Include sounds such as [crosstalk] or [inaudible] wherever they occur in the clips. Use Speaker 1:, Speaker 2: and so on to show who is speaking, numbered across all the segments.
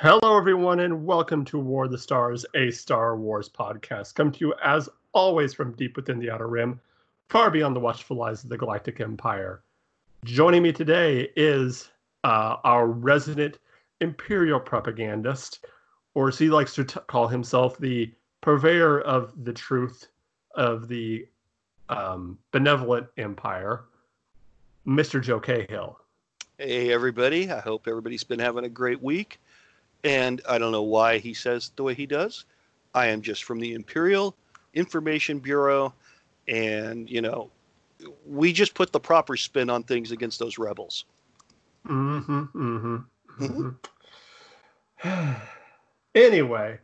Speaker 1: Hello, everyone, and welcome to War of the Stars, a Star Wars podcast. Come to you, as always, from deep within the Outer Rim, far beyond the watchful eyes of the Galactic Empire. Joining me today is uh, our resident Imperial propagandist, or as he likes to t- call himself, the purveyor of the truth of the um, benevolent empire, Mr. Joe Cahill.
Speaker 2: Hey, everybody. I hope everybody's been having a great week. And I don't know why he says the way he does. I am just from the Imperial Information Bureau. And, you know, we just put the proper spin on things against those rebels.
Speaker 1: Mm-hmm. Mm-hmm. mm-hmm. [sighs] anyway,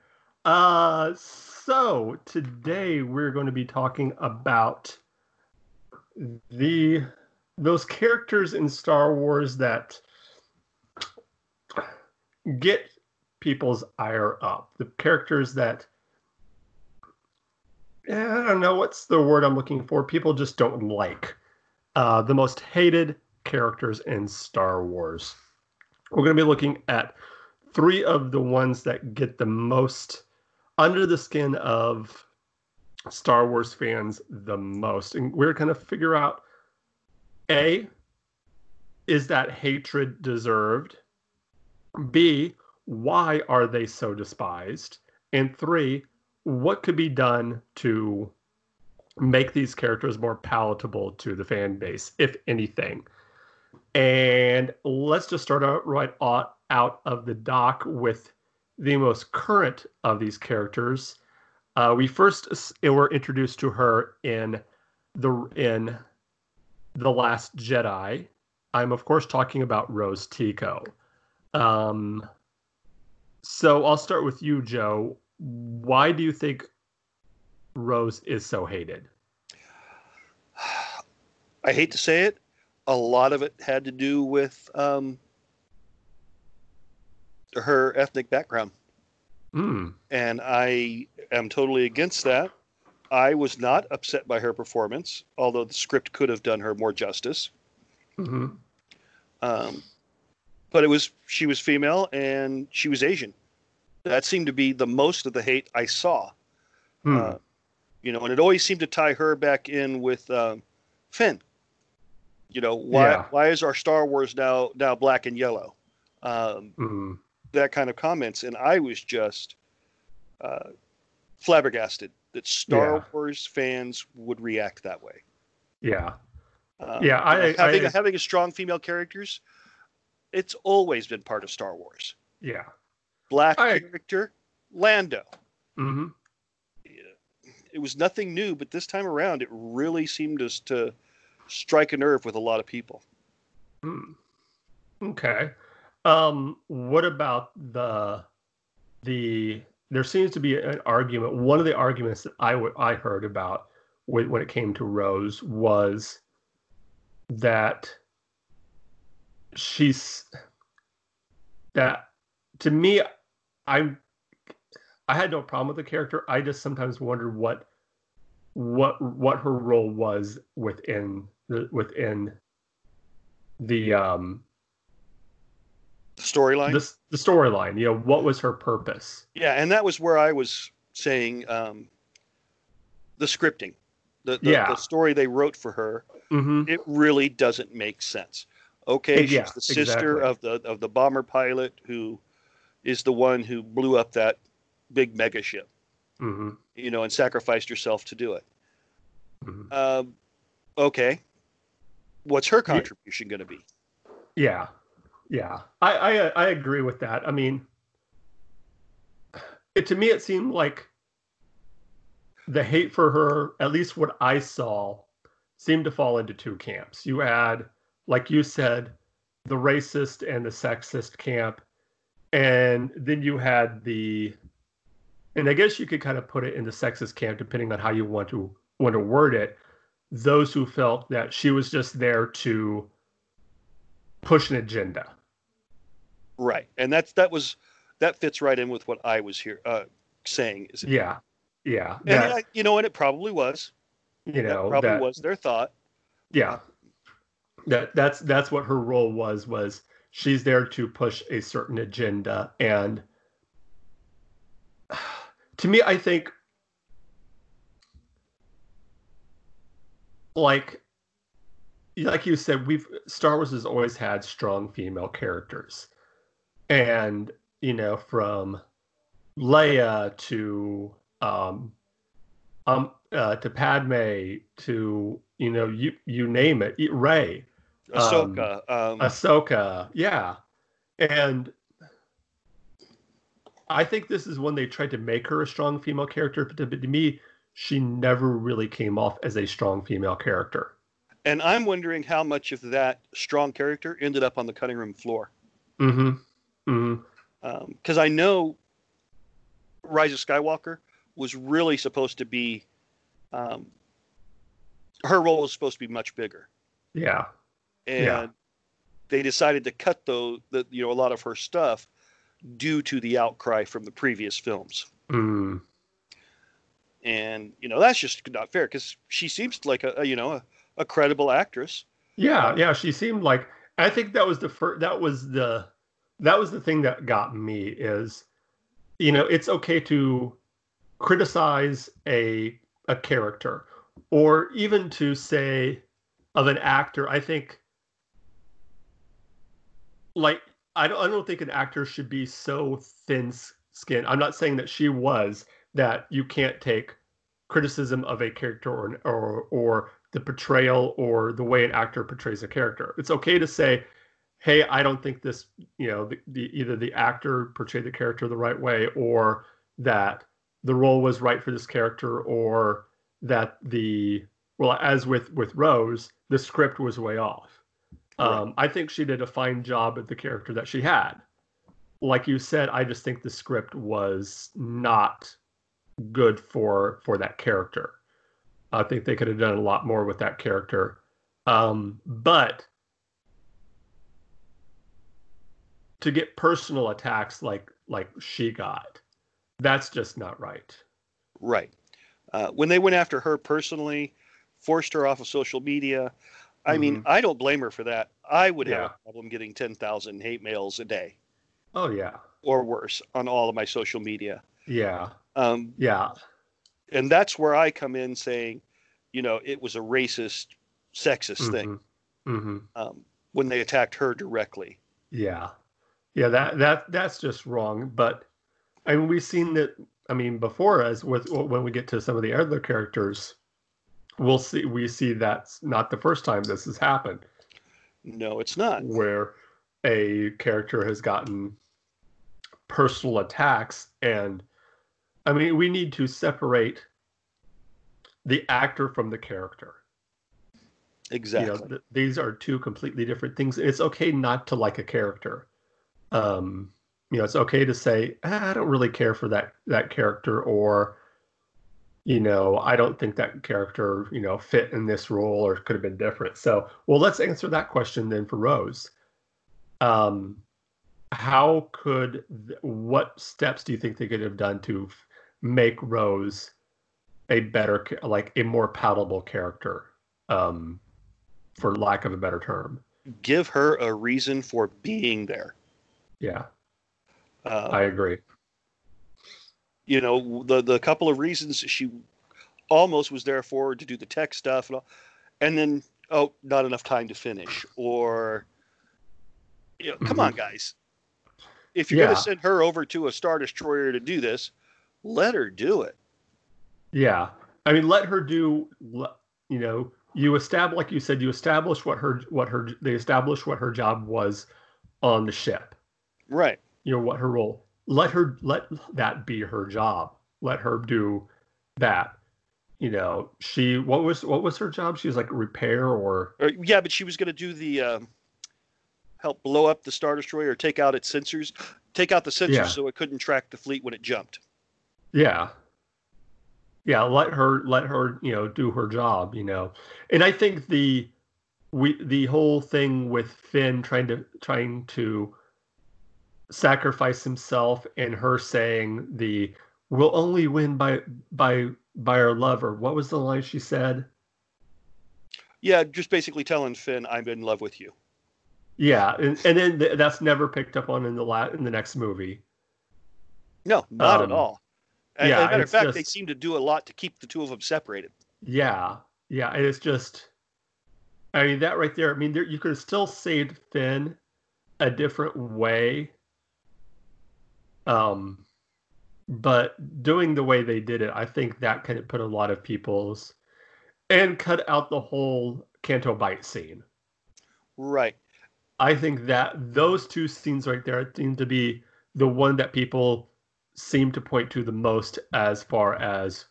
Speaker 1: uh, so today we're going to be talking about the those characters in Star Wars that get people's ire up. The characters that I don't know what's the word I'm looking for. People just don't like uh, the most hated characters in Star Wars. We're going to be looking at three of the ones that get the most under the skin of Star Wars fans the most. And we're going to figure out A, is that hatred deserved? B, why are they so despised? And three, what could be done to make these characters more palatable to the fan base, if anything? And let's just start out right out of the dock with the most current of these characters. Uh, we first were introduced to her in the in the Last Jedi. I'm of course talking about Rose Tico. Um, so I'll start with you, Joe. Why do you think Rose is so hated? [sighs]
Speaker 2: I hate to say it. A lot of it had to do with um, her ethnic background.
Speaker 1: Mm.
Speaker 2: And I am totally against that. I was not upset by her performance, although the script could have done her more justice.
Speaker 1: Mm-hmm.
Speaker 2: Um, but it was she was female and she was Asian. That seemed to be the most of the hate I saw.
Speaker 1: Hmm.
Speaker 2: Uh, you know, and it always seemed to tie her back in with um, Finn. You know, why
Speaker 1: Yeah.
Speaker 2: why is our Star Wars now now black and yellow? Um,
Speaker 1: Mm.
Speaker 2: that kind of comments, and I was just uh, flabbergasted that Star
Speaker 1: Yeah.
Speaker 2: Wars fans would react that way.
Speaker 1: Yeah.
Speaker 2: Um,
Speaker 1: Yeah, I-
Speaker 2: having
Speaker 1: I-
Speaker 2: having a strong female characters, it's always been part of Star Wars.
Speaker 1: Yeah.
Speaker 2: Black character, Lando.
Speaker 1: Mm-hmm.
Speaker 2: It was nothing new, but this time around, it really seemed as to strike a nerve with a lot of people.
Speaker 1: Hmm. Okay. Um, what about the the? There seems to be an argument. One of the arguments that I w- I heard about when it came to Rose was that she's that to me, I'm I had no problem with the character. I just sometimes wondered what what what her role was within the within the um
Speaker 2: storyline,
Speaker 1: the, the storyline you know what was her purpose
Speaker 2: yeah, and that was where I was saying um, the scripting, the the,
Speaker 1: Yeah.
Speaker 2: the story they wrote for her.
Speaker 1: mm-hmm.
Speaker 2: it really doesn't make sense. Okay, she's
Speaker 1: Yeah,
Speaker 2: the sister
Speaker 1: exactly.
Speaker 2: of the of the bomber pilot who is the one who blew up that big mega ship,
Speaker 1: Mm-hmm.
Speaker 2: you know, and sacrificed herself to do it.
Speaker 1: Mhm.
Speaker 2: Um, okay, what's her contribution going to be?
Speaker 1: yeah yeah I, I i agree with that i mean it to me it seemed like the hate for her at least what i saw seemed to fall into two camps you had like you said the racist and the sexist camp and then you had the and i guess you could kind of put it in the sexist camp depending on how you want to want to word it. Those who felt that she was just there to push an agenda.
Speaker 2: Right, and that's that was that fits right in with what I was here uh, saying. Is
Speaker 1: yeah. Yeah.
Speaker 2: And
Speaker 1: that,
Speaker 2: I, you know, and it probably was.
Speaker 1: you
Speaker 2: that
Speaker 1: know
Speaker 2: probably
Speaker 1: that
Speaker 2: was their thought.
Speaker 1: yeah. That that's that's what her role was was she's there to push a certain agenda. And to me i think like like you said we've star wars has always had strong female characters. And you know from leia to um um uh, to padme to you know you you name it Rey
Speaker 2: Ahsoka. Um,
Speaker 1: um, Ahsoka, yeah. And I think this is when they tried to make her a strong female character, but to, to me, she never really came off as a strong female character.
Speaker 2: And I'm wondering how much of that strong character ended up on the cutting room floor.
Speaker 1: Mm-hmm.
Speaker 2: Mm-hmm. Because um, I know Rise of Skywalker was really supposed to be, um, her role was supposed to be much bigger.
Speaker 1: Yeah
Speaker 2: and yeah. they decided to cut though the you know a lot of her stuff due to the outcry from the previous films.
Speaker 1: Mm.
Speaker 2: And you know that's just not fair because she seems like a, a you know a, a, credible actress.
Speaker 1: Yeah, yeah, she seemed like I think that was the first that was the that was the thing that got me is you know it's okay to criticize a a character or even to say of an actor i think like I don't I don't think an actor should be so thin skinned. I'm not saying that she was that you can't take criticism of a character or or or the portrayal or the way an actor portrays a character. It's okay to say, "Hey, I don't think this, you know, the, the either the actor portrayed the character the right way or that the role was right for this character or that the well as with with Rose, the script was way off." Um, I think she did a fine job at the character that she had. Like you said, I just think the script was not good for for that character. I think they could have done a lot more with that character. Um, but to get personal attacks like like she got, that's just not right.
Speaker 2: Right. Uh, when they went after her personally, forced her off of social media, I mm-hmm. mean, I don't blame her for that. I would yeah. have a problem getting 10,000 hate mails a day.
Speaker 1: Oh, yeah.
Speaker 2: Or worse on all of my social media.
Speaker 1: Yeah.
Speaker 2: Um,
Speaker 1: yeah.
Speaker 2: And that's where I come in saying, you know, it was a racist, sexist
Speaker 1: mm-hmm.
Speaker 2: thing
Speaker 1: mm-hmm.
Speaker 2: Um, when they attacked her directly.
Speaker 1: Yeah. Yeah, that that that's just wrong. But I mean, we've seen that. I mean, before us, with when we get to some of the other characters, we'll see we see that's not the first time this has happened.
Speaker 2: No it's not.
Speaker 1: Where a character has gotten personal attacks and i mean we need to separate the actor from the character.
Speaker 2: Exactly
Speaker 1: you know, th- these are two completely different things. It's okay not to like a character. Um you know it's okay to say ah, i don't really care for that that character or you know, I don't think that character, you know, fit in this role or could have been different. So, well, let's answer that question then for Rose. Um, how could, what steps do you think they could have done to make Rose a better, like a more palatable character, um, for lack of a better term?
Speaker 2: Give her a reason for being there.
Speaker 1: Yeah.
Speaker 2: Uh,
Speaker 1: I agree
Speaker 2: you know the the couple of reasons she almost was there for to do the tech stuff and, all, and then oh not enough time to finish or you know come mm-hmm. on guys. If you're yeah. going to send her over to a star destroyer to do this let her do it.
Speaker 1: Yeah. I mean let her do you know you establish like you said you establish what her what her they established what her job was on the ship.
Speaker 2: Right.
Speaker 1: You know what her role let her let that be her job. Let her do that. You know, she what was what was her job? She was like repair or,
Speaker 2: or yeah, but she was going to do the um, help blow up the star destroyer, or take out its sensors, take out the sensors yeah. so it couldn't track the fleet when it jumped.
Speaker 1: Yeah, yeah. Let her let her you know do her job. You know, and I think the we the whole thing with Finn trying to trying to sacrifice himself and her saying the we'll only win by by by our lover. What was the line she said?
Speaker 2: Yeah, just basically telling Finn I'm in love with you.
Speaker 1: Yeah, and, and then th- that's never picked up on in the la- in the next movie.
Speaker 2: No, not
Speaker 1: Um,
Speaker 2: at all. And,
Speaker 1: yeah,
Speaker 2: as a matter of fact, they seem to do a lot to keep the two of them separated.
Speaker 1: Yeah, yeah, and it's just, I mean, that right there. I mean, there, you could have still saved Finn a different way, um, but doing the way they did it, I think that kind of put a lot of people's, and cut out the whole Canto Bight scene.
Speaker 2: Right.
Speaker 1: I think that those two scenes right there seem to be the one that people seem to point to the most as far as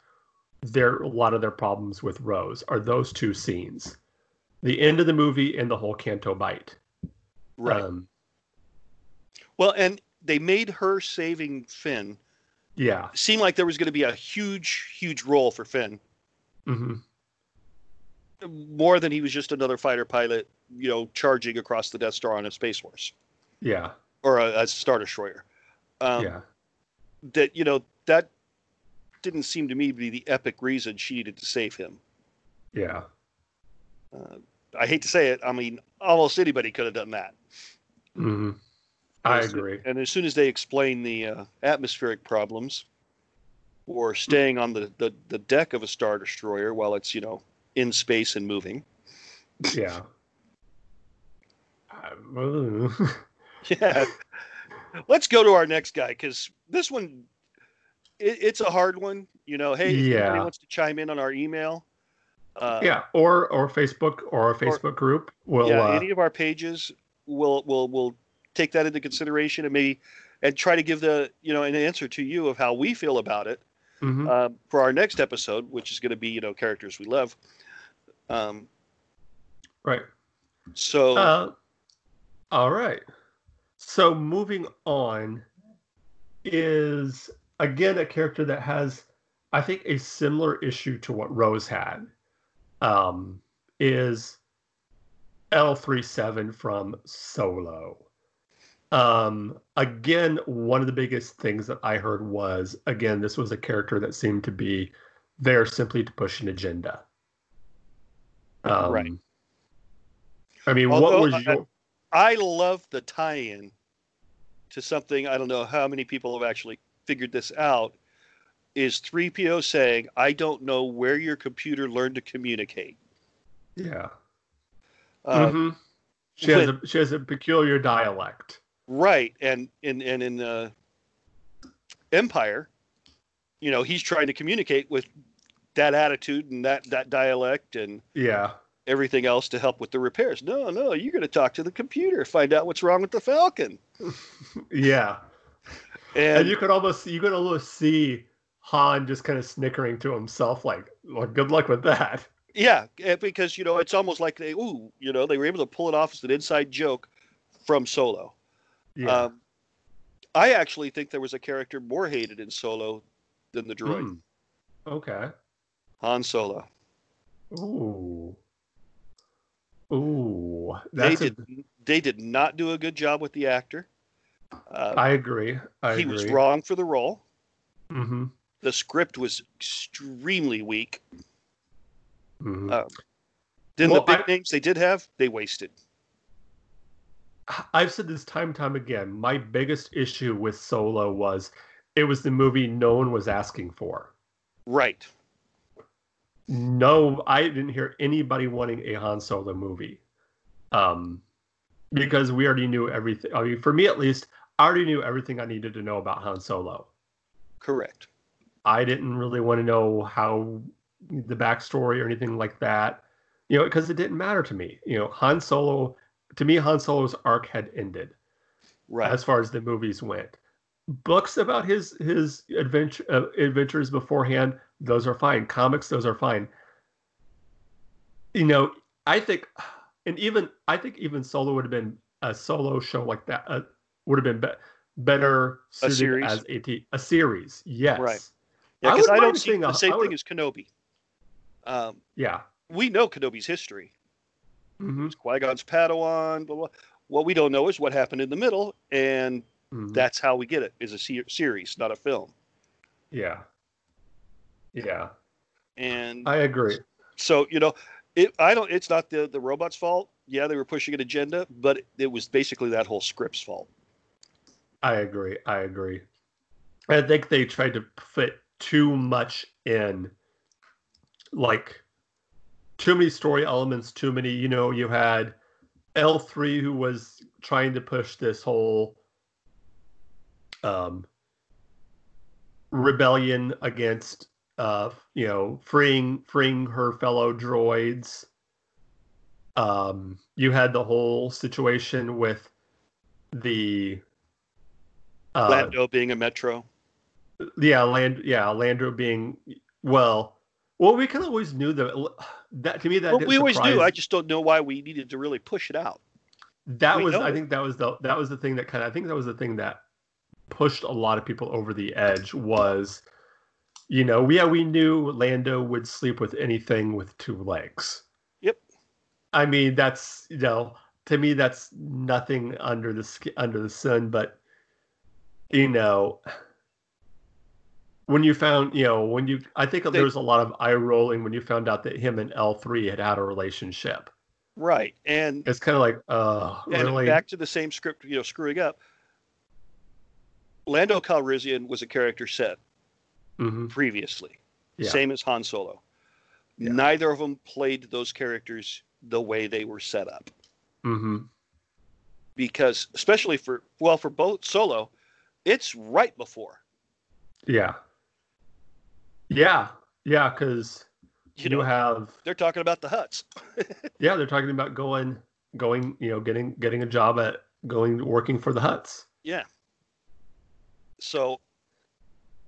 Speaker 1: their a lot of their problems with Rose are those two scenes. The end of the movie and the whole Canto Bight.
Speaker 2: Right.
Speaker 1: Um,
Speaker 2: well, and they made her saving Finn
Speaker 1: yeah.
Speaker 2: seem like there was going to be a huge, huge role for Finn,
Speaker 1: hmm
Speaker 2: more than he was just another fighter pilot, you know, charging across the Death Star on a space horse
Speaker 1: Yeah.
Speaker 2: or a, a star destroyer. Um,
Speaker 1: yeah.
Speaker 2: That you know that didn't seem to me to be the epic reason she needed to save him.
Speaker 1: Yeah.
Speaker 2: Uh, I hate to say it. I mean, almost anybody could have done that.
Speaker 1: hmm I agree.
Speaker 2: And as soon as they explain the uh, atmospheric problems, or staying on the, the, the deck of a star destroyer while it's you know in space and moving,
Speaker 1: Yeah. [laughs]
Speaker 2: Yeah. Let's go to our next guy because this one, it, it's a hard one. You know, hey, if anybody
Speaker 1: Yeah.
Speaker 2: wants to chime in on our email, uh,
Speaker 1: yeah. Or or Facebook or a Facebook group will.
Speaker 2: yeah,
Speaker 1: uh,
Speaker 2: any of our pages will will will take that into consideration and maybe and try to give the you know an answer to you of how we feel about it
Speaker 1: mhm.
Speaker 2: uh, for our next episode, which is going to be you know characters we love. Um,
Speaker 1: right.
Speaker 2: so
Speaker 1: Uh, all right. So moving on is again a character that has, I think, a similar issue to what Rose had. Um, is L37 from Solo. Um, again, one of the biggest things that I heard was again, this was a character that seemed to be there simply to push an agenda. Um,
Speaker 2: Right.
Speaker 1: I mean,
Speaker 2: Although,
Speaker 1: what was your
Speaker 2: I love the tie-in to something I don't know how many people have actually figured this out. Is 3PO saying, "I don't know where your computer learned to communicate."
Speaker 1: yeah?
Speaker 2: Uh,
Speaker 1: Mhm. She has a she has a peculiar dialect.
Speaker 2: Right, and in and in uh, Empire, you know, he's trying to communicate with that attitude and that that dialect and
Speaker 1: Yeah,
Speaker 2: everything else to help with the repairs. No, no, you're going to talk to the computer, find out what's wrong with the Falcon. [laughs]
Speaker 1: yeah.
Speaker 2: And,
Speaker 1: And you could almost you could almost see Han just kind of snickering to himself, like, "Well, good luck with that."
Speaker 2: yeah, eh, because you know, it's almost like they ooh, you know, they were able to pull it off as an inside joke from Solo.
Speaker 1: Yeah.
Speaker 2: Um, I actually think there was a character more hated in Solo than the droid,
Speaker 1: Hmm. Okay.
Speaker 2: Han Solo.
Speaker 1: Ooh. Ooh.
Speaker 2: They
Speaker 1: That's a,
Speaker 2: did they did not do a good job with the actor. Uh,
Speaker 1: I agree. I
Speaker 2: he
Speaker 1: agree.
Speaker 2: was wrong for the role.
Speaker 1: Mm-hmm.
Speaker 2: The script was extremely weak.
Speaker 1: hmm
Speaker 2: Uh, then
Speaker 1: Well,
Speaker 2: the big
Speaker 1: I-
Speaker 2: names they did have, they wasted.
Speaker 1: I've said this time and time again. My biggest issue with Solo was it was the movie no one was asking for.
Speaker 2: Right.
Speaker 1: no, I didn't hear anybody wanting a Han Solo movie. Um, because we already knew everything. I mean, for me at least, I already knew everything I needed to know about Han Solo.
Speaker 2: Correct.
Speaker 1: I didn't really want to know how the backstory or anything like that, you know, because it didn't matter to me. You know, Han Solo, to me, Han Solo's arc had ended
Speaker 2: Right.
Speaker 1: as far as the movies went. Books about his his adventure uh, adventures beforehand, those are fine. Comics, those are fine. You know, I think, and even I think even Solo would have been a solo show like that uh, would have been be- better
Speaker 2: A series?
Speaker 1: as a t- a series. Yes.
Speaker 2: Right. Yeah, because
Speaker 1: wouldn't
Speaker 2: I, don't see the
Speaker 1: a-
Speaker 2: same
Speaker 1: would-
Speaker 2: thing as Kenobi. Um,
Speaker 1: Yeah.
Speaker 2: we know Kenobi's history.
Speaker 1: Hmm
Speaker 2: It's Qui-Gon's Padawan. Blah, blah. What we don't know is what happened in the middle, and
Speaker 1: hmm
Speaker 2: that's how we get it. Is a se- series, not a film.
Speaker 1: Yeah. Yeah.
Speaker 2: And
Speaker 1: I agree.
Speaker 2: so you know, it. I don't. It's not the the robot's fault. yeah, they were pushing an agenda, but it was basically that whole script's fault.
Speaker 1: I agree. I agree. I think they tried to fit too much in, like too many story elements, too many. You know, you had L three who was trying to push this whole um, rebellion against, uh, you know, freeing freeing her fellow droids. Um, you had the whole situation with the
Speaker 2: uh, Lando being a metro.
Speaker 1: Yeah, Land. Yeah, Lando being well. Well, we kind of always knew that. That to me, that
Speaker 2: well, we always knew. I just don't know why we needed to really push it out.
Speaker 1: That we was, I think, that was the that was the thing that kind of. I think that was the thing that pushed a lot of people over the edge. Was, you know, yeah, we knew Lando would sleep with anything with two legs.
Speaker 2: Yep.
Speaker 1: I mean, that's you know, to me, that's nothing under the under the sun. But you know, when you found, you know, when you, I think they, there was a lot of eye rolling when you found out that him and L three had had a relationship.
Speaker 2: Right, and
Speaker 1: it's kind of like, uh, and really?
Speaker 2: back to the same script, you know, screwing up. Lando Calrissian was a character set mm-hmm. previously, yeah. same as Han Solo. Yeah. Neither of them played those characters the way they were set up.
Speaker 1: Mm-hmm.
Speaker 2: Because, especially for well, for both Solo, it's right before.
Speaker 1: Yeah. Yeah. Yeah, because you, you have
Speaker 2: they're talking about the Hutts. [laughs]
Speaker 1: yeah, they're talking about going going, you know, getting getting a job at going working for the Hutts.
Speaker 2: Yeah. So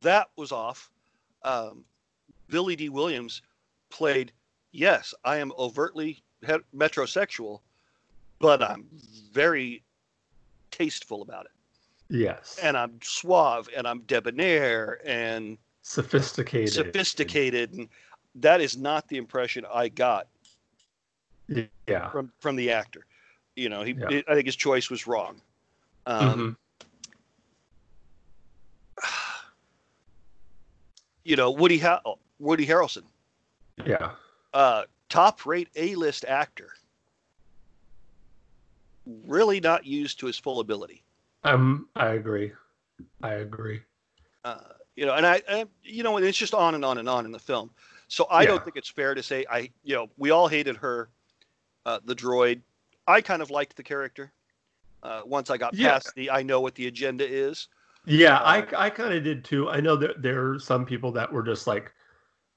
Speaker 2: that was off. Um, Billy Dee Williams played, yes, I am overtly metrosexual, but I'm very tasteful about it.
Speaker 1: Yes.
Speaker 2: And I'm suave and I'm debonair and
Speaker 1: sophisticated.
Speaker 2: Sophisticated. And that is not the impression I got
Speaker 1: yeah.
Speaker 2: from from the actor. You know, he yeah. I think his choice was wrong. Um, mm-hmm. [sighs] You know, Woody ha- Woody Harrelson.
Speaker 1: Yeah.
Speaker 2: Uh, top rate A list actor. Really not used to his full ability.
Speaker 1: Um, I agree. I agree.
Speaker 2: Uh, you know, and I, I, you know, and it's just on and on and on in the film. So I yeah. don't think it's fair to say I, you know, we all hated her, uh, the droid. I kind of liked the character. Uh, once I got yeah. past the, I know what the agenda is.
Speaker 1: Yeah, I, uh, I kind of did too. I know that there are some people that were just like,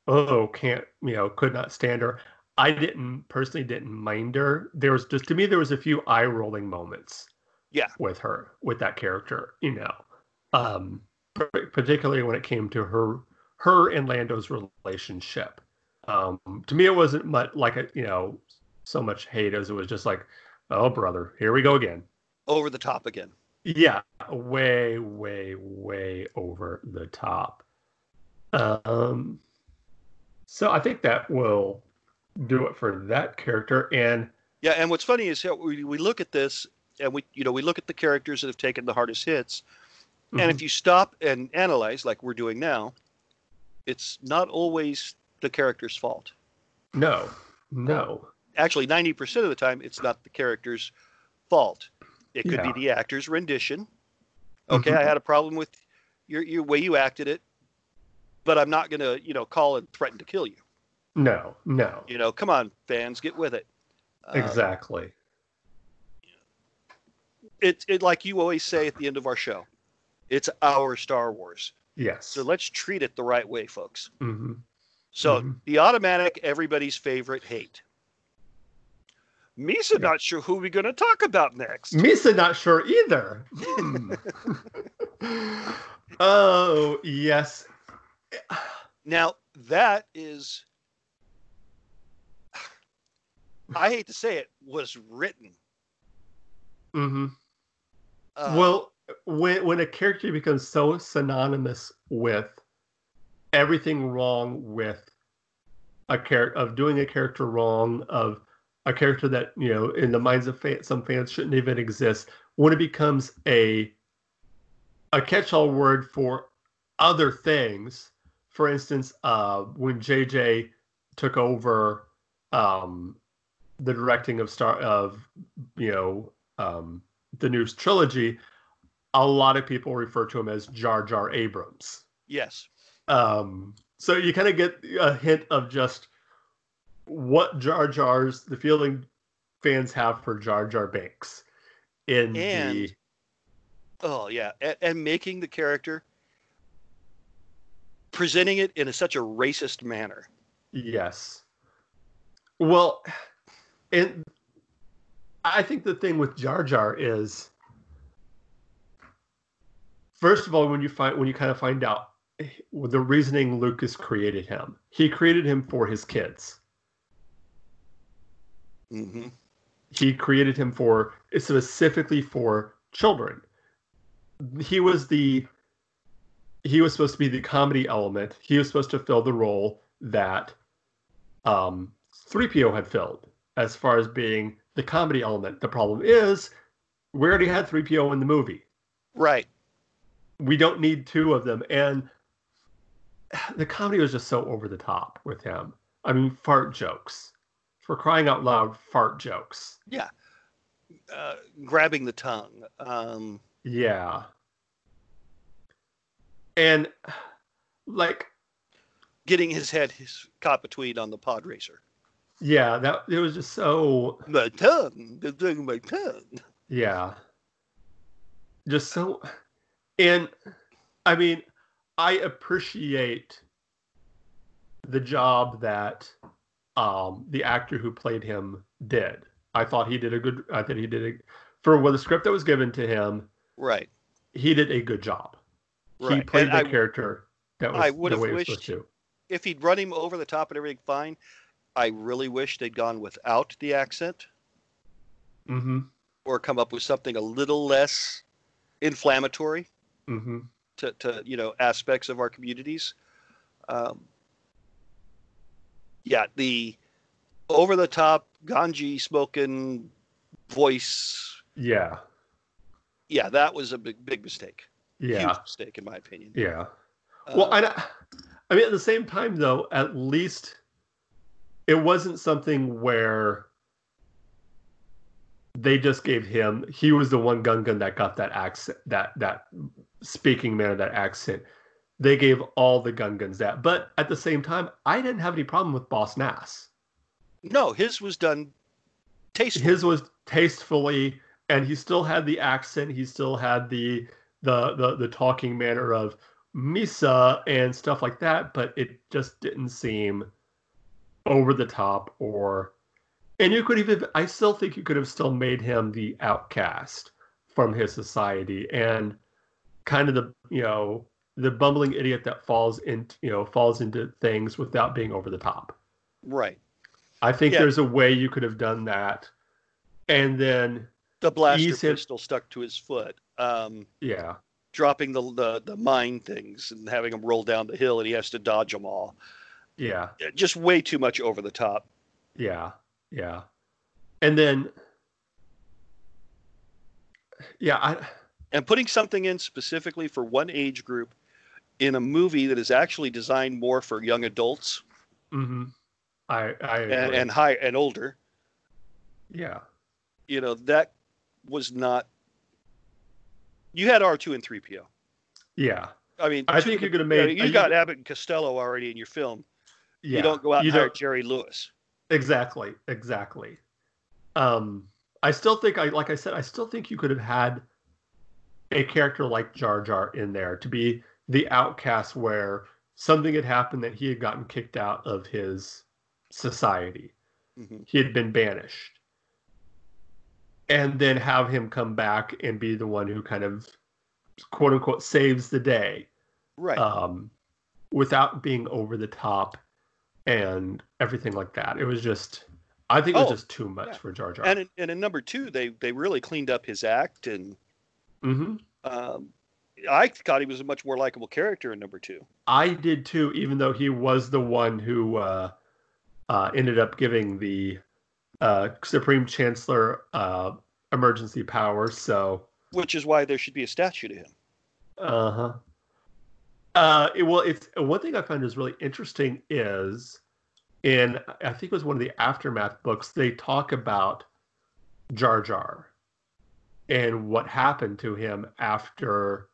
Speaker 1: oh, can't, you know, could not stand her. I didn't personally didn't mind her. There was just to me there was a few eye rolling moments
Speaker 2: yeah
Speaker 1: with her with that character you know um particularly when it came to her her and lando's relationship. Um to me it wasn't much like a you know so much hate as it was just like oh brother here we go again.
Speaker 2: Over the top again.
Speaker 1: Yeah way way way over the top. Um so i think that will do it for that character. And
Speaker 2: yeah and what's funny is we, we look at this and we you know we look at the characters that have taken the hardest hits mm-hmm. and if mm-hmm. you stop and analyze like we're doing now it's not always the character's fault.
Speaker 1: No. No.
Speaker 2: Actually 90% of the time it's not the character's fault. It could yeah. be the actor's rendition. Okay mm-hmm. i had a problem with your your way you acted it but i'm not going to you know call and threaten to kill you.
Speaker 1: No. No.
Speaker 2: You know come on fans get with it.
Speaker 1: Exactly.
Speaker 2: it, it like you always say at the end of our show, it's our Star Wars.
Speaker 1: Yes.
Speaker 2: So let's treat it the right way, folks.
Speaker 1: Mm-hmm.
Speaker 2: So mm-hmm. the automatic, everybody's favorite hate. Meesa yeah. not sure who we're going to talk about next.
Speaker 1: Meesa not sure either. Hmm. [laughs] oh yes.
Speaker 2: Now that is, I hate to say it, was written.
Speaker 1: Mm-hmm. Uh, well, when when a character becomes so synonymous with everything wrong with a character of doing a character wrong of a character that you know in the minds of fan, some fans shouldn't even exist when it becomes a a catch-all word for other things. For instance uh, when jj took over um, the directing of Star of you know um, the new trilogy, a lot of people refer to him as Jar Jar Abrams.
Speaker 2: Yes.
Speaker 1: Um, so you kind of get a hint of just what Jar Jar's the feeling fans have for Jar Jar Binks in
Speaker 2: And-
Speaker 1: the
Speaker 2: Oh yeah, and, and making the character, presenting it in a, such a racist manner.
Speaker 1: yes. Well, and I think the thing with Jar Jar is first of all when you find when you kind of find out eh, the reasoning Lucas created him. He created him for his kids.
Speaker 2: hmm
Speaker 1: he created him for specifically for children. He was the he was supposed to be the comedy element. He was supposed to fill the role that um 3PO had filled as far as being the comedy element. The problem is we already had 3PO in the movie.
Speaker 2: Right.
Speaker 1: We don't need two of them and [sighs] the comedy was just so over the top with him. I mean fart jokes. For crying out loud, fart jokes. Yeah.
Speaker 2: Uh, grabbing the tongue. Um,
Speaker 1: Yeah. And [sighs] like
Speaker 2: getting his head his caught between on the pod racer.
Speaker 1: yeah, that it was just so
Speaker 2: My tongue, the thing of my tongue.
Speaker 1: yeah. Just so and I mean, I appreciate the job that um the actor who played him did. I thought he did a good I thought he did a for what the script that was given to him,
Speaker 2: Right.
Speaker 1: he did a good job. He played
Speaker 2: And
Speaker 1: the
Speaker 2: I-
Speaker 1: character that was
Speaker 2: I
Speaker 1: the
Speaker 2: would have
Speaker 1: way was
Speaker 2: wished-
Speaker 1: supposed to.
Speaker 2: If he'd run him over the top and everything fine, I really wish they'd gone without the accent
Speaker 1: Mm-hmm.
Speaker 2: or come up with something a little less inflammatory.
Speaker 1: Mm-hmm.
Speaker 2: to, to you know aspects of our communities. Um, yeah, the over the top ganja smoking voice.
Speaker 1: Yeah.
Speaker 2: Yeah, that was a big big mistake.
Speaker 1: Yeah.
Speaker 2: Huge mistake in my opinion.
Speaker 1: Yeah.
Speaker 2: Uh,
Speaker 1: Well, I, I mean, at the same time, though, at least it wasn't something where they just gave him. He was the one Gungan that got that accent, that that speaking manner, that accent. They gave all the Gungans that, but at the same time, I didn't have any problem with Boss Nass.
Speaker 2: no, his was done tastefully.
Speaker 1: His was tastefully, and he still had the accent. He still had the the the, the talking manner of Meesa and stuff like that, but it just didn't seem over the top or and you could even I still think you could have still made him the outcast from his society and kind of the you know the bumbling idiot that falls into you know falls into things without being over the top.
Speaker 2: right.
Speaker 1: I think
Speaker 2: Yeah.
Speaker 1: there's a way you could have done that. And then
Speaker 2: The blaster
Speaker 1: him-
Speaker 2: pistol stuck to his foot. Um,
Speaker 1: yeah.
Speaker 2: dropping the, the the mine things and having him roll down the hill and he has to dodge them all.
Speaker 1: Yeah.
Speaker 2: Just way too much over the top.
Speaker 1: Yeah, yeah. And then, yeah, I
Speaker 2: and putting something in specifically for one age group in a movie that is actually designed more for young adults
Speaker 1: mm-hmm. I I
Speaker 2: and, and high and older.
Speaker 1: Yeah,
Speaker 2: you know that was not you had r2 and 3po
Speaker 1: yeah,
Speaker 2: i mean
Speaker 1: I think you could have
Speaker 2: you, know,
Speaker 1: made-
Speaker 2: you
Speaker 1: you
Speaker 2: got
Speaker 1: could-
Speaker 2: abbott and costello already in your film.
Speaker 1: Yeah.
Speaker 2: you don't go out
Speaker 1: You
Speaker 2: and hire jerry lewis.
Speaker 1: Exactly, exactly. Um, I still think I like I said I still think you could have had a character like Jar Jar in there to be the outcast where something had happened that he had gotten kicked out of his society.
Speaker 2: Mhm.
Speaker 1: he had been banished and then have him come back and be the one who kind of quote unquote saves the day
Speaker 2: right
Speaker 1: um, without being over the top and everything like that it was just i think it was
Speaker 2: Oh,
Speaker 1: just too much
Speaker 2: yeah.
Speaker 1: for jar jar
Speaker 2: and in, and in number two they they really cleaned up his act and
Speaker 1: hmm
Speaker 2: um, i thought he was a much more likable character in number two.
Speaker 1: I did too even though he was the one who uh, uh, ended up giving the uh, supreme chancellor uh, emergency powers so.
Speaker 2: Which is why there should be a statue to him.
Speaker 1: Uh-huh. Uh Well, it's one thing I found is really interesting is in I think it was one of the aftermath books, they talk about Jar Jar and what happened to him after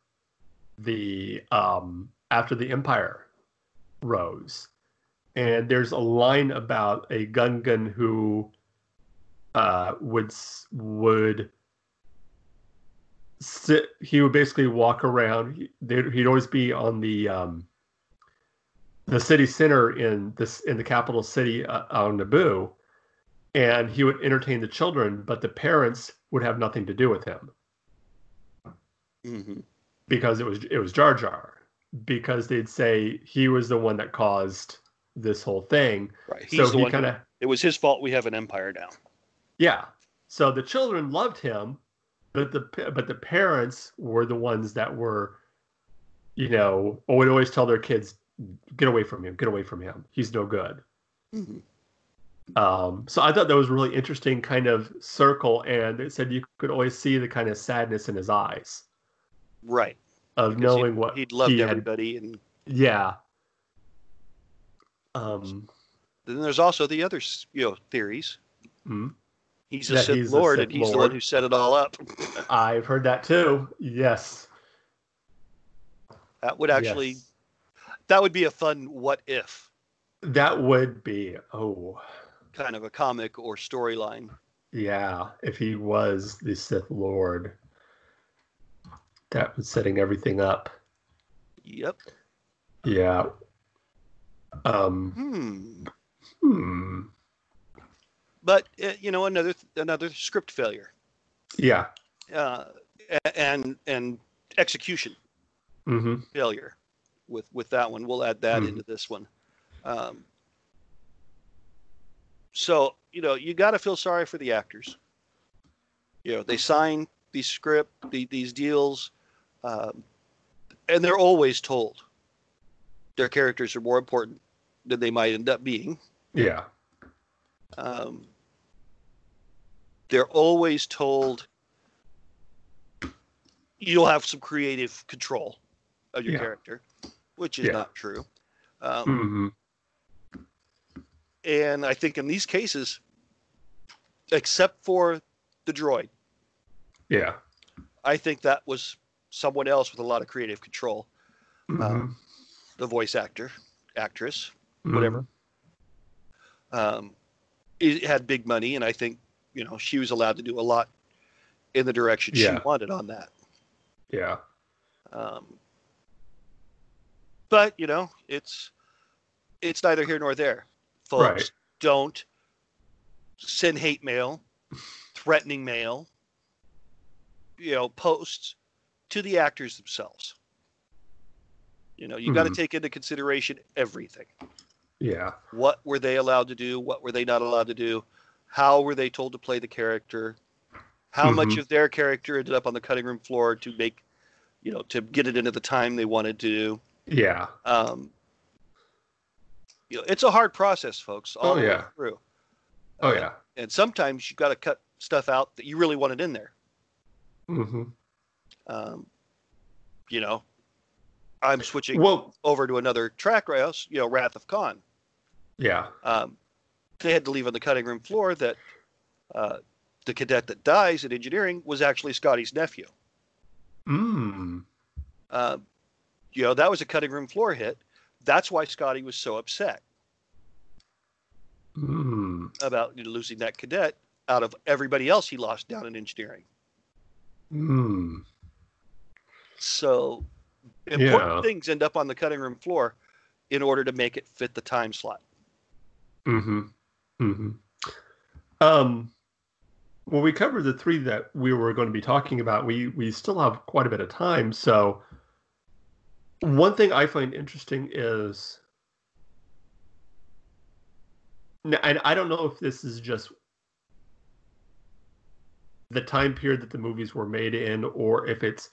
Speaker 1: the um, after the Empire rose. And there's a line about a Gungan who uh, would would sit. He would basically walk around. He, he'd always be on the um, the city center in this in the capital city uh, on Naboo, and he would entertain the children, but the parents would have nothing to do with him
Speaker 2: Mm-hmm.
Speaker 1: because it was it was Jar Jar because they'd say he was the one that caused this whole thing.
Speaker 2: Right. He's
Speaker 1: so
Speaker 2: the
Speaker 1: he
Speaker 2: one.
Speaker 1: kind of
Speaker 2: it was his fault. We have an empire now.
Speaker 1: yeah. So the children loved him, but the but the parents were the ones that were, you know, would always tell their kids, "Get away from him! Get away from him! He's no good."
Speaker 2: Mm-hmm.
Speaker 1: Um, so I thought that was a really interesting kind of circle, and it said you could always see the kind of sadness in his eyes
Speaker 2: Right.
Speaker 1: of
Speaker 2: Because
Speaker 1: knowing what
Speaker 2: He'd loved
Speaker 1: he had.
Speaker 2: everybody, and
Speaker 1: Yeah. Um,
Speaker 2: then there's also the other you know theories.
Speaker 1: mhm.
Speaker 2: He's a
Speaker 1: That
Speaker 2: Sith
Speaker 1: he's a
Speaker 2: Lord,
Speaker 1: Sith
Speaker 2: and he's the one who set it all up.
Speaker 1: I've heard that too. Yes.
Speaker 2: That would actually,
Speaker 1: Yes.
Speaker 2: that would be a fun what if
Speaker 1: That would be. Oh,
Speaker 2: kind of a comic or storyline.
Speaker 1: yeah. If he was the Sith Lord, that was setting everything up.
Speaker 2: Yep.
Speaker 1: Yeah. Um.
Speaker 2: Hmm.
Speaker 1: Hmm.
Speaker 2: But uh, you know, another another script failure,
Speaker 1: Yeah.
Speaker 2: uh, and and execution
Speaker 1: mm-hmm.
Speaker 2: failure with with that one. We'll add that
Speaker 1: Mhm.
Speaker 2: into this one. Um, so you know, you got to feel sorry for the actors. You know, they sign these script, the, these deals, um, and they're always told their characters are more important than they might end up being.
Speaker 1: Yeah.
Speaker 2: Um, they're always told you'll have some creative control of your
Speaker 1: Yeah.
Speaker 2: character, which is
Speaker 1: Yeah.
Speaker 2: not true. Um,
Speaker 1: hmm
Speaker 2: And I think in these cases, except for the droid,
Speaker 1: Yeah.
Speaker 2: I think that was someone else with a lot of creative control.
Speaker 1: Mhm.
Speaker 2: The voice actor, actress,
Speaker 1: Mhm.
Speaker 2: whatever. um, it had big money, and I think you know she was allowed to do a lot in the direction
Speaker 1: Yeah.
Speaker 2: she wanted on that.
Speaker 1: Yeah.
Speaker 2: Um, but you know, it's it's neither here nor there, folks.
Speaker 1: Right.
Speaker 2: Don't send hate mail, threatening mail, you know, posts to the actors themselves. You know, you got to take into consideration everything.
Speaker 1: Yeah.
Speaker 2: What were they allowed to do? What were they not allowed to do? How were they told to play the character? How much
Speaker 1: Mhm.
Speaker 2: of their character ended up on the cutting room floor to make, you know, to get it into the time they wanted to?
Speaker 1: Yeah.
Speaker 2: Um, it's a hard process, folks. All
Speaker 1: Oh,
Speaker 2: the way
Speaker 1: yeah.
Speaker 2: through.
Speaker 1: Oh
Speaker 2: Uh,
Speaker 1: yeah.
Speaker 2: And sometimes you've got to cut stuff out that you really wanted in there.
Speaker 1: Mm-hmm.
Speaker 2: Um, you know, I'm switching
Speaker 1: Well,
Speaker 2: over to another track else, you know, Wrath of Khan.
Speaker 1: yeah.
Speaker 2: Um, they had to leave on the cutting room floor that uh, the cadet that dies in engineering was actually Scotty's nephew.
Speaker 1: Mm.
Speaker 2: Uh, you know, that was a cutting room floor hit. That's why Scotty was so upset
Speaker 1: Mm.
Speaker 2: about losing that cadet out of everybody else he lost down in engineering.
Speaker 1: Mm.
Speaker 2: So important
Speaker 1: Yeah.
Speaker 2: things end up on the cutting room floor in order to make it fit the time slot.
Speaker 1: Mm-hmm. Mm-hmm. Um, well, we covered the three that we were going to be talking about. We we still have quite a bit of time. So, one thing I find interesting is, and I don't know if this is just the time period that the movies were made in, or if it's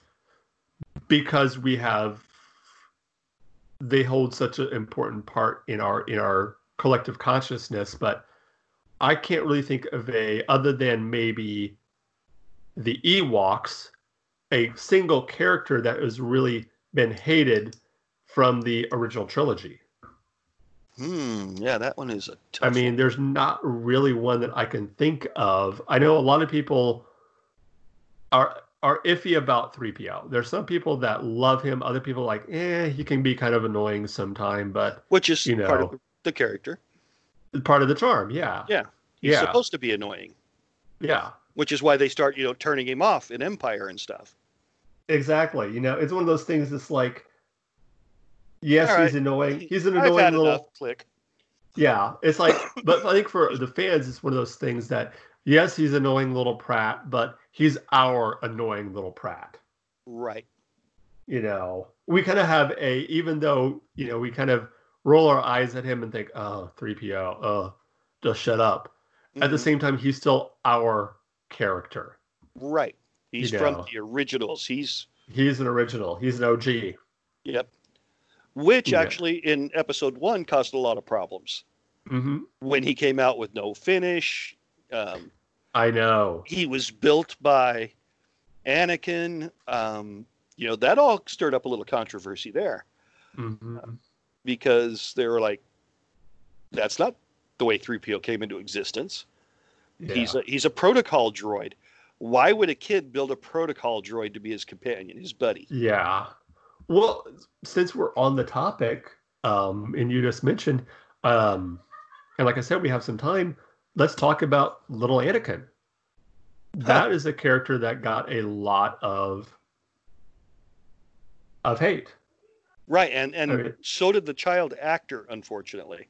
Speaker 1: because we have they hold such an important part in our in our collective consciousness but i can't really think of a other than maybe the ewoks a single character that is really been hated from the original trilogy
Speaker 2: Hmm. Yeah, that one is a tough.
Speaker 1: I mean, there's not really one that I can think of. I know a lot of people are are iffy about 3PO. There's some people that love him, other people like, eh, he can be kind of annoying sometime, but
Speaker 2: which is
Speaker 1: you
Speaker 2: part of
Speaker 1: know.
Speaker 2: the character.
Speaker 1: part of the charm, yeah.
Speaker 2: Yeah. He's
Speaker 1: Yeah.
Speaker 2: supposed to be annoying,
Speaker 1: Yeah.
Speaker 2: which is why they start, you know, turning him off in Empire and stuff.
Speaker 1: Exactly. You know, it's one of those things that's like yes,
Speaker 2: right.
Speaker 1: he's annoying. He's an
Speaker 2: I've
Speaker 1: annoying
Speaker 2: had
Speaker 1: little.
Speaker 2: Click.
Speaker 1: Yeah, it's like, [laughs] but I think for the fans, it's one of those things that yes, he's annoying little prat, but he's our annoying little prat.
Speaker 2: Right.
Speaker 1: You know, we kind of have a, even though you know, we kind of roll our eyes at him and think, oh, three PO, oh, just shut up. At the
Speaker 2: Mhm.
Speaker 1: same time, he's still our character.
Speaker 2: Right. He's
Speaker 1: You
Speaker 2: from
Speaker 1: know.
Speaker 2: the originals. He's
Speaker 1: He's an original. He's an OG.
Speaker 2: yep. Which
Speaker 1: Yeah.
Speaker 2: actually in episode one caused a lot of problems
Speaker 1: hmm
Speaker 2: when he came out with no finish. Um,
Speaker 1: I know.
Speaker 2: he was built by Anakin. Um, you know that all stirred up a little controversy there
Speaker 1: hmm
Speaker 2: because they were like, "That's not the way 3PO came into existence.
Speaker 1: Yeah.
Speaker 2: He's a, he's a protocol droid. Why would a kid build a protocol droid to be his companion, his buddy?"
Speaker 1: Yeah. Well, since we're on the topic, um, and you just mentioned, um, and like I said, we have some time. Let's talk about little Anakin. That is a character that got a lot of of hate.
Speaker 2: Right, and and so did the child actor, unfortunately.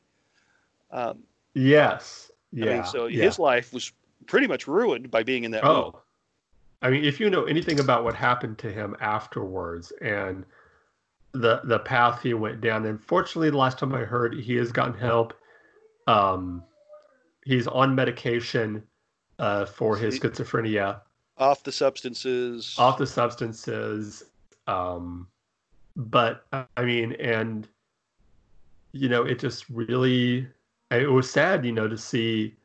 Speaker 2: Um,
Speaker 1: Yes.
Speaker 2: I
Speaker 1: Yeah.
Speaker 2: mean, so
Speaker 1: yeah.
Speaker 2: his life was pretty much ruined by being in that.
Speaker 1: Oh. I mean, if you know anything about what happened to him afterwards and the the path he went down, unfortunately, the last time I heard, he has gotten help. Um, he's on medication uh, for his schizophrenia,
Speaker 2: Off the substances.
Speaker 1: off the substances. Um, but I mean, and you know, it just really it was sad, you know, to see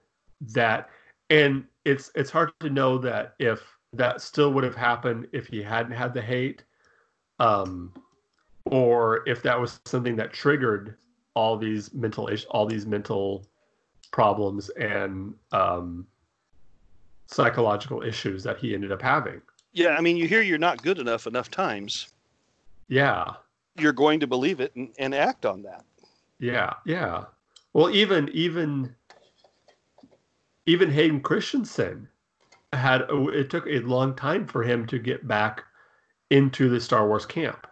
Speaker 1: that, and it's it's hard to know that if that still would have happened if he hadn't had the hate, um, or if that was something that triggered all these mental is- all these mental problems and um, psychological issues that he ended up having.
Speaker 2: Yeah, I mean, you hear you're not good enough enough times,
Speaker 1: Yeah,
Speaker 2: you're going to believe it and, and act on that.
Speaker 1: yeah, yeah. Well, even even even Hayden Christensen had it took a long time for him to get back into the Star Wars camp.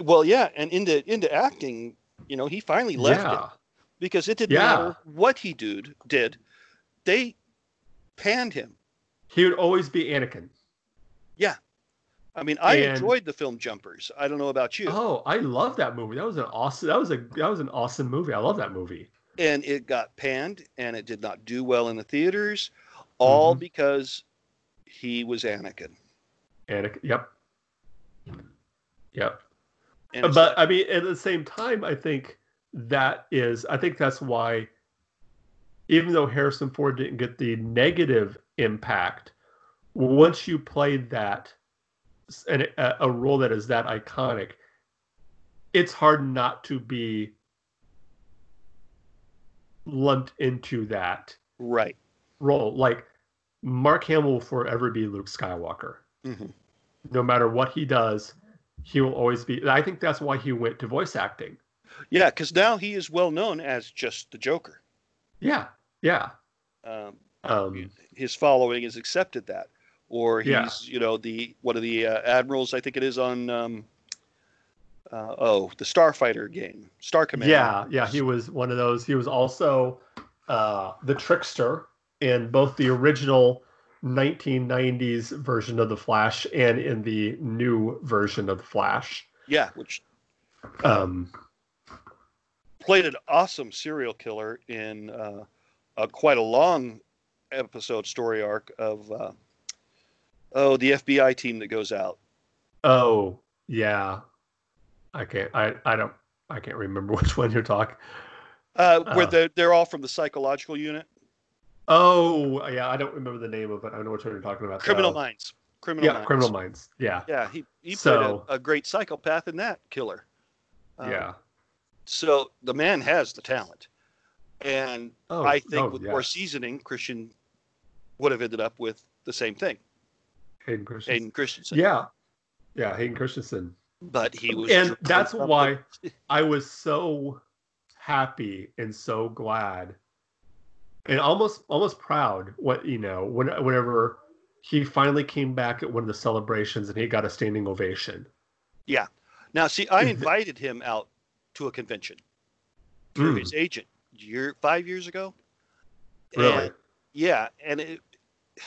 Speaker 2: Well, yeah, and into into acting, you know, he finally left
Speaker 1: yeah,
Speaker 2: it because it didn't
Speaker 1: Yeah.
Speaker 2: matter what he did. Did they panned him?
Speaker 1: he would always be Anakin.
Speaker 2: Yeah, I mean, I
Speaker 1: And-
Speaker 2: enjoyed the film Jumpers. I don't know about you,
Speaker 1: Oh, I love that movie. That was an awesome. That was a that was an awesome movie. I love that movie.
Speaker 2: And it got panned, and it did not do well in the theaters, all
Speaker 1: Mhm.
Speaker 2: because he was Anakin.
Speaker 1: Anakin. Yep. Yep. But I mean, at the same time, I think that is, I think that's why, even though Harrison Ford didn't get the negative impact, once you played that, and a, a role that is that iconic, it's hard not to be lumped into that
Speaker 2: right.
Speaker 1: role. Like Mark Hamill will forever be Luke Skywalker
Speaker 2: hmm
Speaker 1: no matter what he does, he will always be. I think that's why he went to voice acting.
Speaker 2: Yeah, because now he is well known as just the Joker.
Speaker 1: Yeah, yeah.
Speaker 2: Um,
Speaker 1: Um,
Speaker 2: his following has accepted that, or he's
Speaker 1: Yeah.
Speaker 2: you know the one of the uh, admirals I think it is on um, uh, oh the Starfighter game, Star Command.
Speaker 1: yeah, yeah. He was one of those. He was also uh, the trickster in both the original 1990s version of the Flash and in the new version of the Flash.
Speaker 2: yeah, which
Speaker 1: Um,
Speaker 2: played an awesome serial killer in uh, a quite a long episode story arc of uh, oh the FBI team that goes out.
Speaker 1: oh, yeah. I can't. I. I don't. I can't remember [laughs] which one you're talking.
Speaker 2: Uh, where
Speaker 1: Oh.
Speaker 2: they're, they're all from the psychological unit.
Speaker 1: Oh, yeah. I don't remember the name of it. I know what you're talking about.
Speaker 2: Criminal
Speaker 1: though.
Speaker 2: Minds. Criminal
Speaker 1: Yeah,
Speaker 2: Minds.
Speaker 1: Criminal Minds. Yeah,
Speaker 2: Yeah, he, he
Speaker 1: So-
Speaker 2: played a, a great psychopath in that killer. Um,
Speaker 1: yeah.
Speaker 2: So the man has the talent, and
Speaker 1: Oh,
Speaker 2: I think
Speaker 1: oh,
Speaker 2: with
Speaker 1: yeah.
Speaker 2: more seasoning, Christian would have ended up with the same thing,
Speaker 1: Hayden Christensen.
Speaker 2: Aiden Christensen.
Speaker 1: Yeah, yeah, Hayden Christensen.
Speaker 2: But he was,
Speaker 1: and that's [laughs] why I was so happy and so glad and almost almost proud what you know when whenever he finally came back at one of the celebrations and he got a standing ovation. Yeah.
Speaker 2: Now, see, I invited him out to a convention through
Speaker 1: Mm.
Speaker 2: his agent year five years ago.
Speaker 1: Really?
Speaker 2: And- yeah, and it, [sighs]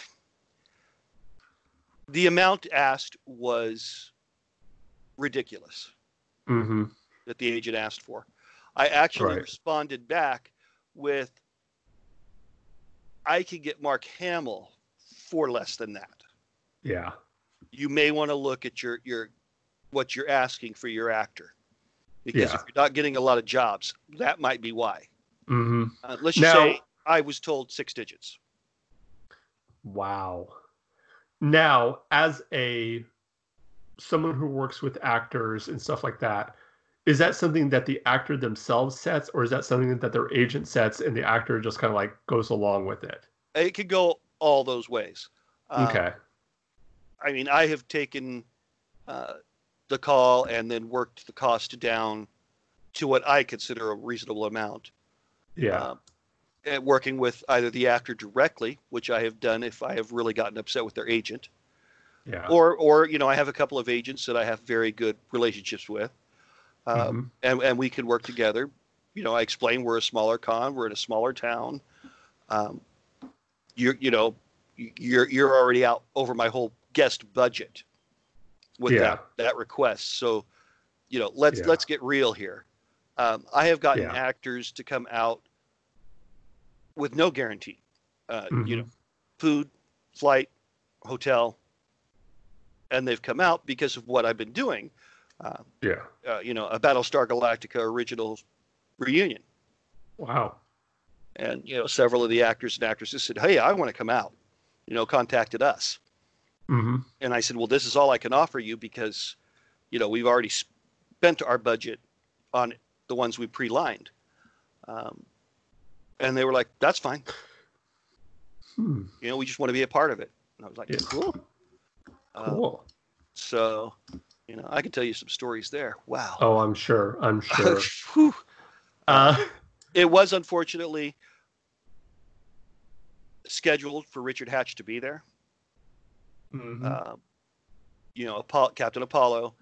Speaker 2: the amount asked was ridiculous
Speaker 1: hmm
Speaker 2: that the agent asked for. I actually
Speaker 1: Right.
Speaker 2: responded back with, "I could get Mark Hamill for less than that.
Speaker 1: Yeah.
Speaker 2: You may want to look at your your what you're asking for your actor." Because
Speaker 1: Yeah.
Speaker 2: if you're not getting a lot of jobs, that might be why.
Speaker 1: hmm
Speaker 2: Uh, let's just
Speaker 1: Now-
Speaker 2: say I was told six digits.
Speaker 1: Wow. Now, as a someone who works with actors and stuff like that, is that something that the actor themselves sets, or is that something that their agent sets and the actor just kind of like goes along with it?
Speaker 2: It could go all those ways. Uh,
Speaker 1: Okay.
Speaker 2: I mean, I have taken uh, the call and then worked the cost down to what I consider a reasonable amount.
Speaker 1: Yeah.
Speaker 2: Uh, and working with either the actor directly, which I have done if I have really gotten upset with their agent,
Speaker 1: yeah.
Speaker 2: or or you know I have a couple of agents that I have very good relationships with, uh,
Speaker 1: Mhm.
Speaker 2: and and we can work together. You know, I explain we're a smaller con, we're in a smaller town. Um, you're you know you're you're already out over my whole guest budget with
Speaker 1: Yeah.
Speaker 2: that that request. So you know let's
Speaker 1: Yeah.
Speaker 2: let's get real here. Um, I have gotten
Speaker 1: Yeah.
Speaker 2: actors to come out with no guarantee. Uh, You
Speaker 1: Mhm.
Speaker 2: know, food, flight, hotel, and they've come out because of what I've been doing. Uh,
Speaker 1: Yeah.
Speaker 2: uh, you know, a Battlestar Galactica original reunion,
Speaker 1: Wow.
Speaker 2: and you know, several of the actors and actresses said, "Hey, I want to come out." You know, contacted us,
Speaker 1: Mm-hmm.
Speaker 2: and I said, "Well, this is all I can offer you because, you know, we've already spent our budget on the ones we pre-lined." Um, and they were like, "That's fine.
Speaker 1: Hmm.
Speaker 2: You know, we just want to be a part of it." And I was like,
Speaker 1: Yeah.
Speaker 2: "Cool." Uh,
Speaker 1: Cool.
Speaker 2: so, you know, I can tell you some stories there. Wow.
Speaker 1: oh, I'm sure. I'm [laughs] sure. Uh,
Speaker 2: it was unfortunately scheduled for Richard Hatch to be there.
Speaker 1: mhm.
Speaker 2: Um, you know, Apollo, Captain Apollo.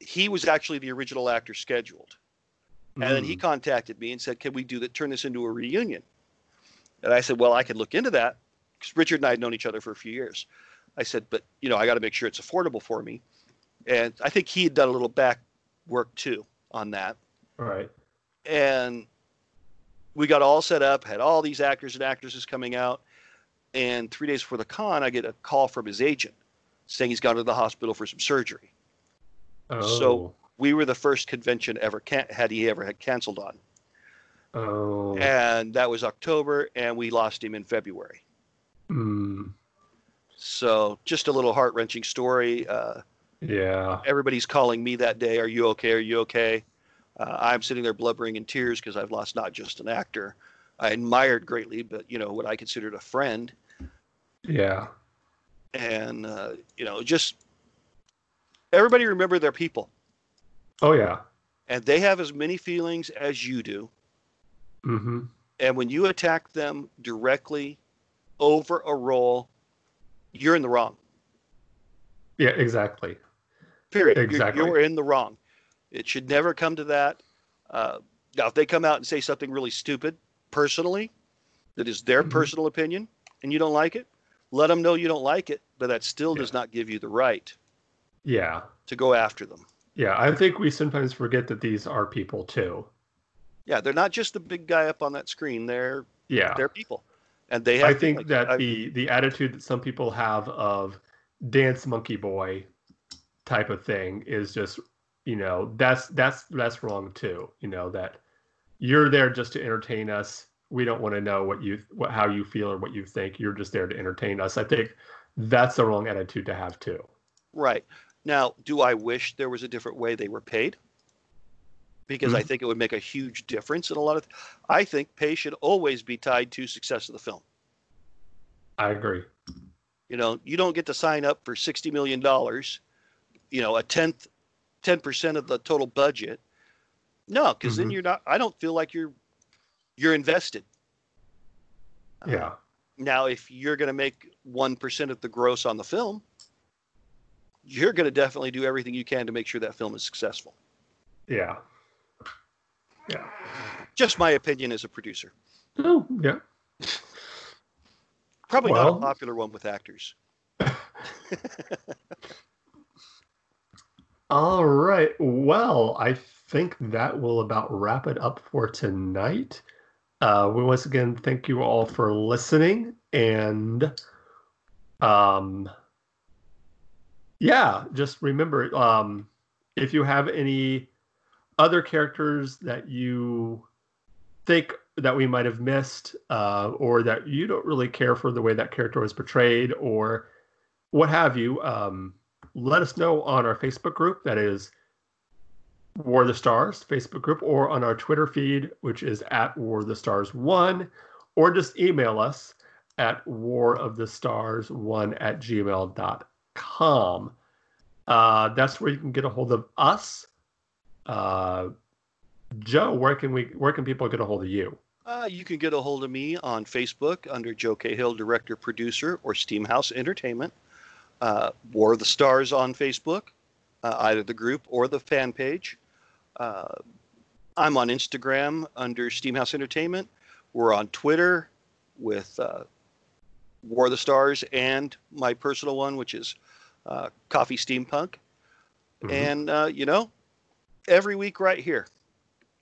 Speaker 2: He was actually the original actor scheduled, and then he
Speaker 1: Mm.
Speaker 2: contacted me and said, "Can we do that? Turn this into a reunion?" And I said, "Well, I could look into that because Richard and I had known each other for a few years." I said, "But you know, I got to make sure it's affordable for me." And I think he had done a little back work too on that.
Speaker 1: All right.
Speaker 2: and we got all set up had all these actors and actresses coming out and three days before the con i get a call from his agent saying he's gone to the hospital for some surgery
Speaker 1: Oh.
Speaker 2: So- we were the first convention ever can- had he ever had canceled on
Speaker 1: Oh.
Speaker 2: and that was october and we lost him in february
Speaker 1: Mm.
Speaker 2: So just a little heart-wrenching story uh,
Speaker 1: Yeah.
Speaker 2: everybody's calling me that day are you okay are you okay uh, i'm sitting there blubbering in tears because i've lost not just an actor i admired greatly but you know what i considered a friend
Speaker 1: Yeah.
Speaker 2: and uh, you know just everybody remember their people
Speaker 1: Oh yeah.
Speaker 2: and they have as many feelings as you do
Speaker 1: Mm-hmm.
Speaker 2: and when you attack them directly over a role you're in the wrong
Speaker 1: Yeah. Exactly.
Speaker 2: period You're-
Speaker 1: Exactly.
Speaker 2: you're, in the wrong it should never come to that uh, now if they come out and say something really stupid personally that is their
Speaker 1: Mhm.
Speaker 2: personal opinion and you don't like it let them know you don't like it but that still
Speaker 1: Yeah.
Speaker 2: does not give you the right
Speaker 1: Yeah.
Speaker 2: to go after them
Speaker 1: Yeah. I think we sometimes forget that these are people too.
Speaker 2: Yeah, they're not just the big guy up on that screen. They're
Speaker 1: Yeah.
Speaker 2: they're people, and they have.
Speaker 1: I think
Speaker 2: feelings.
Speaker 1: that
Speaker 2: I-
Speaker 1: the the attitude that some people have of dance monkey boy type of thing is just you know that's that's that's wrong too you know that you're there just to entertain us we don't want to know what you what how you feel or what you think you're just there to entertain us i think that's the wrong attitude to have too
Speaker 2: right now. Do I wish there was a different way they were paid? Because I think it would make a huge difference in a lot of. I think pay should always be tied to success of the film.
Speaker 1: I agree.
Speaker 2: You know, you don't get to sign up for sixty million dollars. You know, a tenth, ten percent of the total budget. No, because then
Speaker 1: Mhm.
Speaker 2: you're not. I don't feel like you're you're invested.
Speaker 1: Yeah.
Speaker 2: Now, if you're going to make one percent of the gross on the film, you're going to definitely do everything you can to make sure that film is successful.
Speaker 1: Yeah. Yeah.
Speaker 2: Just my opinion as a producer.
Speaker 1: Oh, yeah.
Speaker 2: Probably not a popular one with actors. [laughs]
Speaker 1: All right. Well, I think that will about wrap it up for tonight. Uh, we once again thank you all for listening, and um, yeah, just remember um, if you have any other characters that you think that we might have missed, uh, or that you don't really care for the way that character was portrayed, or what have you. Um, let us know on our Facebook group that is War of the Stars Facebook group or on our Twitter feed, which is at War of the Stars One, or just email us at War of the Stars One at gmail.com. Uh, that's where you can get a hold of us. Uh, Joe, where can we where can people get a hold of you?
Speaker 2: Uh, you can get a hold of me on Facebook under Joe Cahill, director, producer, or Steamhouse Entertainment. Uh, War of the Stars on Facebook, uh, either the group or the fan page. Uh, I'm on Instagram under Steamhouse Entertainment. We're on Twitter with uh, War of the Stars and my personal one, which is uh, Coffee Steampunk.
Speaker 1: Mhm.
Speaker 2: And, uh, you know, every week right here.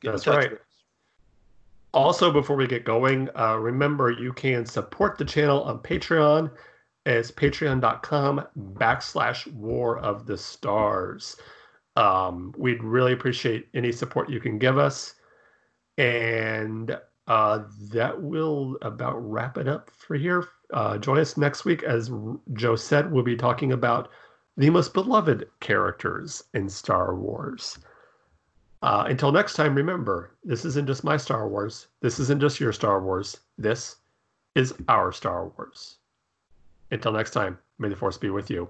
Speaker 2: Get
Speaker 1: That's right. Also, before we get going, uh, remember you can support the channel on Patreon. It's patreon.com backslash war of the stars. Um, we'd really appreciate any support you can give us. And uh, that will about wrap it up for here. Uh, join us next week. As Joe said, we'll be talking about the most beloved characters in Star Wars. Uh, until next time, remember this isn't just my Star Wars. This isn't just your Star Wars. This is our Star Wars. Until next time, may the Force be with you.